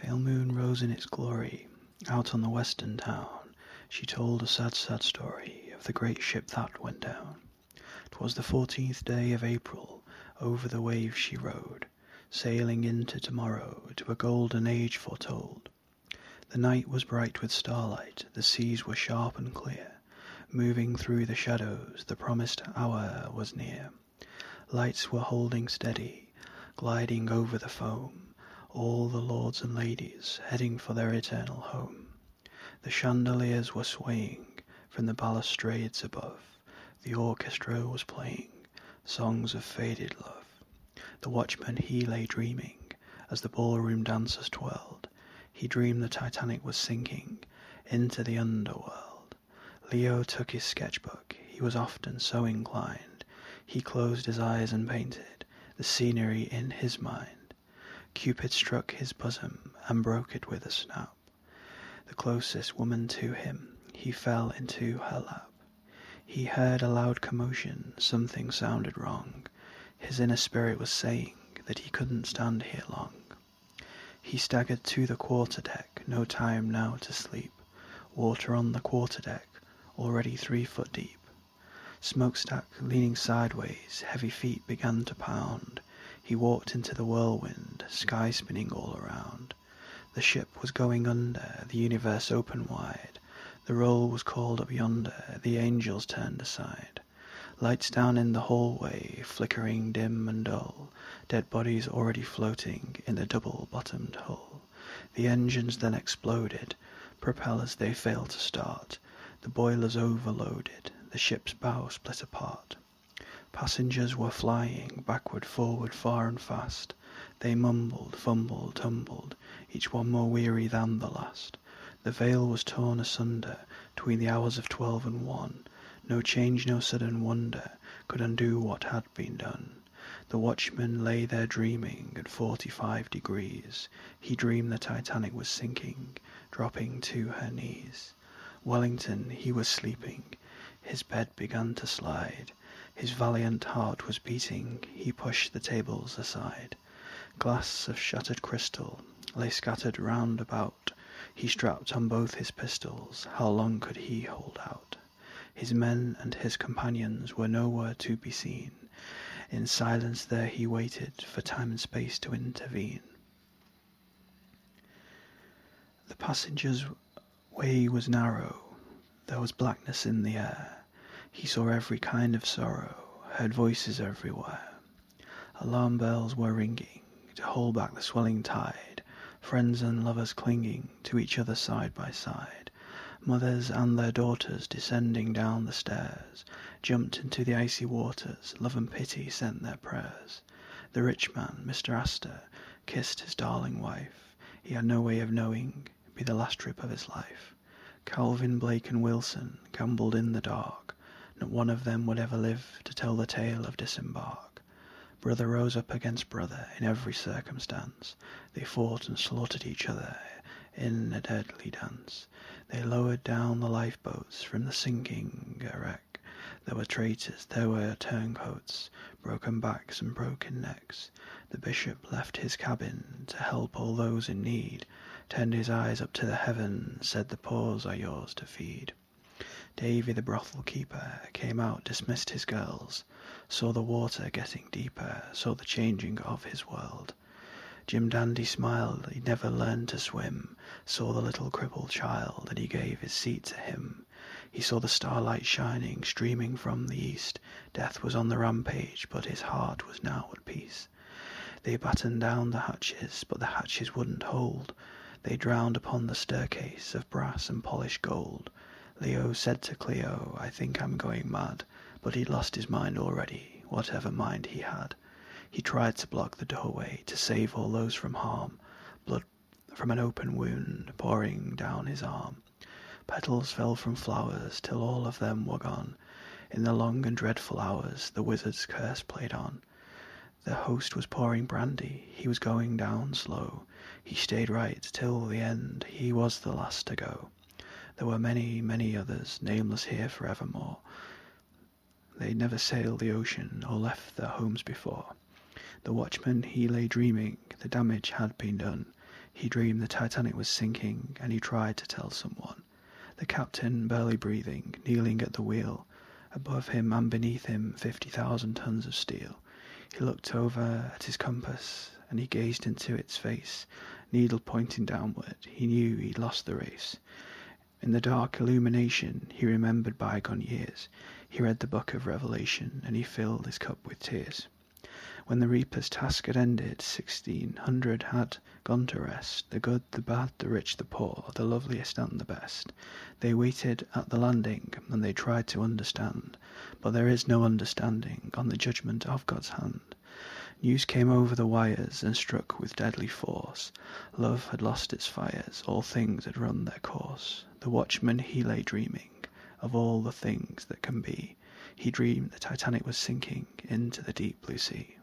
Pale moon rose in its glory, out on the western town She told a sad, sad story of the great ship that went down. 'Twas the fourteenth day of April, over the waves she rode, Sailing into tomorrow, to a golden age foretold. The night was bright with starlight, the seas were sharp and clear, Moving through the shadows, the promised hour was near. Lights were holding steady, gliding over the foam, All the lords and ladies heading for their eternal home. The chandeliers were swaying from the balustrades above, The orchestra was playing songs of faded love. The watchman he lay dreaming as the ballroom dancers twirled, He dreamed the Titanic was sinking into the underworld. Leo took his sketch book, he was often so inclined, He closed his eyes and painted the scenery in his mind. Cupid struck his bosom and broke it with a snap. The closest woman to him, he fell into her lap. He heard a loud commotion, something sounded wrong. His inner spirit was saying that he couldn't stand here long. He staggered to the quarter deck, no time now to sleep. Water on the quarter deck, already three foot deep. Smokestack leaning sideways, heavy feet began to pound. He walked into the whirlwind, sky spinning all around. The ship was going under, the universe open wide. The roll was called up yonder, the angels turned aside. Lights down in the hallway, flickering dim and dull, Dead bodies already floating in the double bottomed hull. The engines then exploded, propellers they failed to start, The boilers overloaded, the ship's bow split apart. Passengers were flying backward, forward, far and fast. They mumbled, fumbled, tumbled, each one more weary than the last. The veil was torn asunder between the hours of twelve and one. No change, no sudden wonder could undo what had been done. The watchman lay there dreaming at forty five degrees. He dreamed the Titanic was sinking, dropping to her knees. Wellington, he was sleeping, his bed began to slide. His valiant heart was beating, he pushed the tables aside. Glass of shattered crystal lay scattered round about. He strapped on both his pistols, how long could he hold out? His men and his companions were nowhere to be seen. In silence there he waited for time and space to intervene. The passengers' way was narrow, there was blackness in the air. He saw every kind of sorrow, heard voices everywhere. Alarm bells were ringing to hold back the swelling tide, Friends and lovers clinging to each other side by side. Mothers and their daughters descending down the stairs Jumped into the icy waters, love and pity sent their prayers. The rich man, Mr. Astor, kissed his darling wife. He had no way of knowing be the last trip of his life. Calvin, Blake and Wilson gambled in the dark. Not one of them would ever live to tell the tale of disembark. Brother rose up against brother in every circumstance. They fought and slaughtered each other in a deadly dance. They lowered down the lifeboats from the sinking wreck. There were traitors, there were turncoats, broken backs and broken necks. The bishop left his cabin to help all those in need, turned his eyes up to the heavens, said the poor are yours to feed. Davy the brothel keeper came out, dismissed his girls, saw the water getting deeper, saw the changing of his world. Jim Dandy smiled, he'd never learned to swim, saw the little crippled child, and he gave his seat to him. He saw the starlight shining, streaming from the east. Death was on the rampage, but his heart was now at peace. They battened down the hatches, but the hatches wouldn't hold. They drowned upon the staircase of brass and polished gold. Leo said to Cleo, I think I'm going mad, but he'd lost his mind already, whatever mind he had. He tried to block the doorway, to save all those from harm, blood from an open wound pouring down his arm. Petals fell from flowers till all of them were gone. In the long and dreadful hours the wizard's curse played on. The host was pouring brandy, he was going down slow. He stayed right till the end, he was the last to go. There were many, many others, nameless here forevermore. They'd never sailed the ocean or left their homes before. The watchman he lay dreaming, the damage had been done. He dreamed the Titanic was sinking, and he tried to tell someone. The captain, barely breathing, kneeling at the wheel, above him and beneath him fifty thousand tons of steel. He looked over at his compass, and he gazed into its face, needle pointing downward. He knew he'd lost the race. In the dark illumination he remembered bygone years. He read the book of Revelation, and he filled his cup with tears. When the reaper's task had ended, sixteen hundred had gone to rest, the good, the bad, the rich, the poor, the loveliest and the best. They waited at the landing, and they tried to understand, but there is no understanding on the judgment of God's hand. News came over the wires and struck with deadly force. Love had lost its fires, all things had run their course. The watchman he lay dreaming of all the things that can be. He dreamed the Titanic was sinking into the deep blue sea.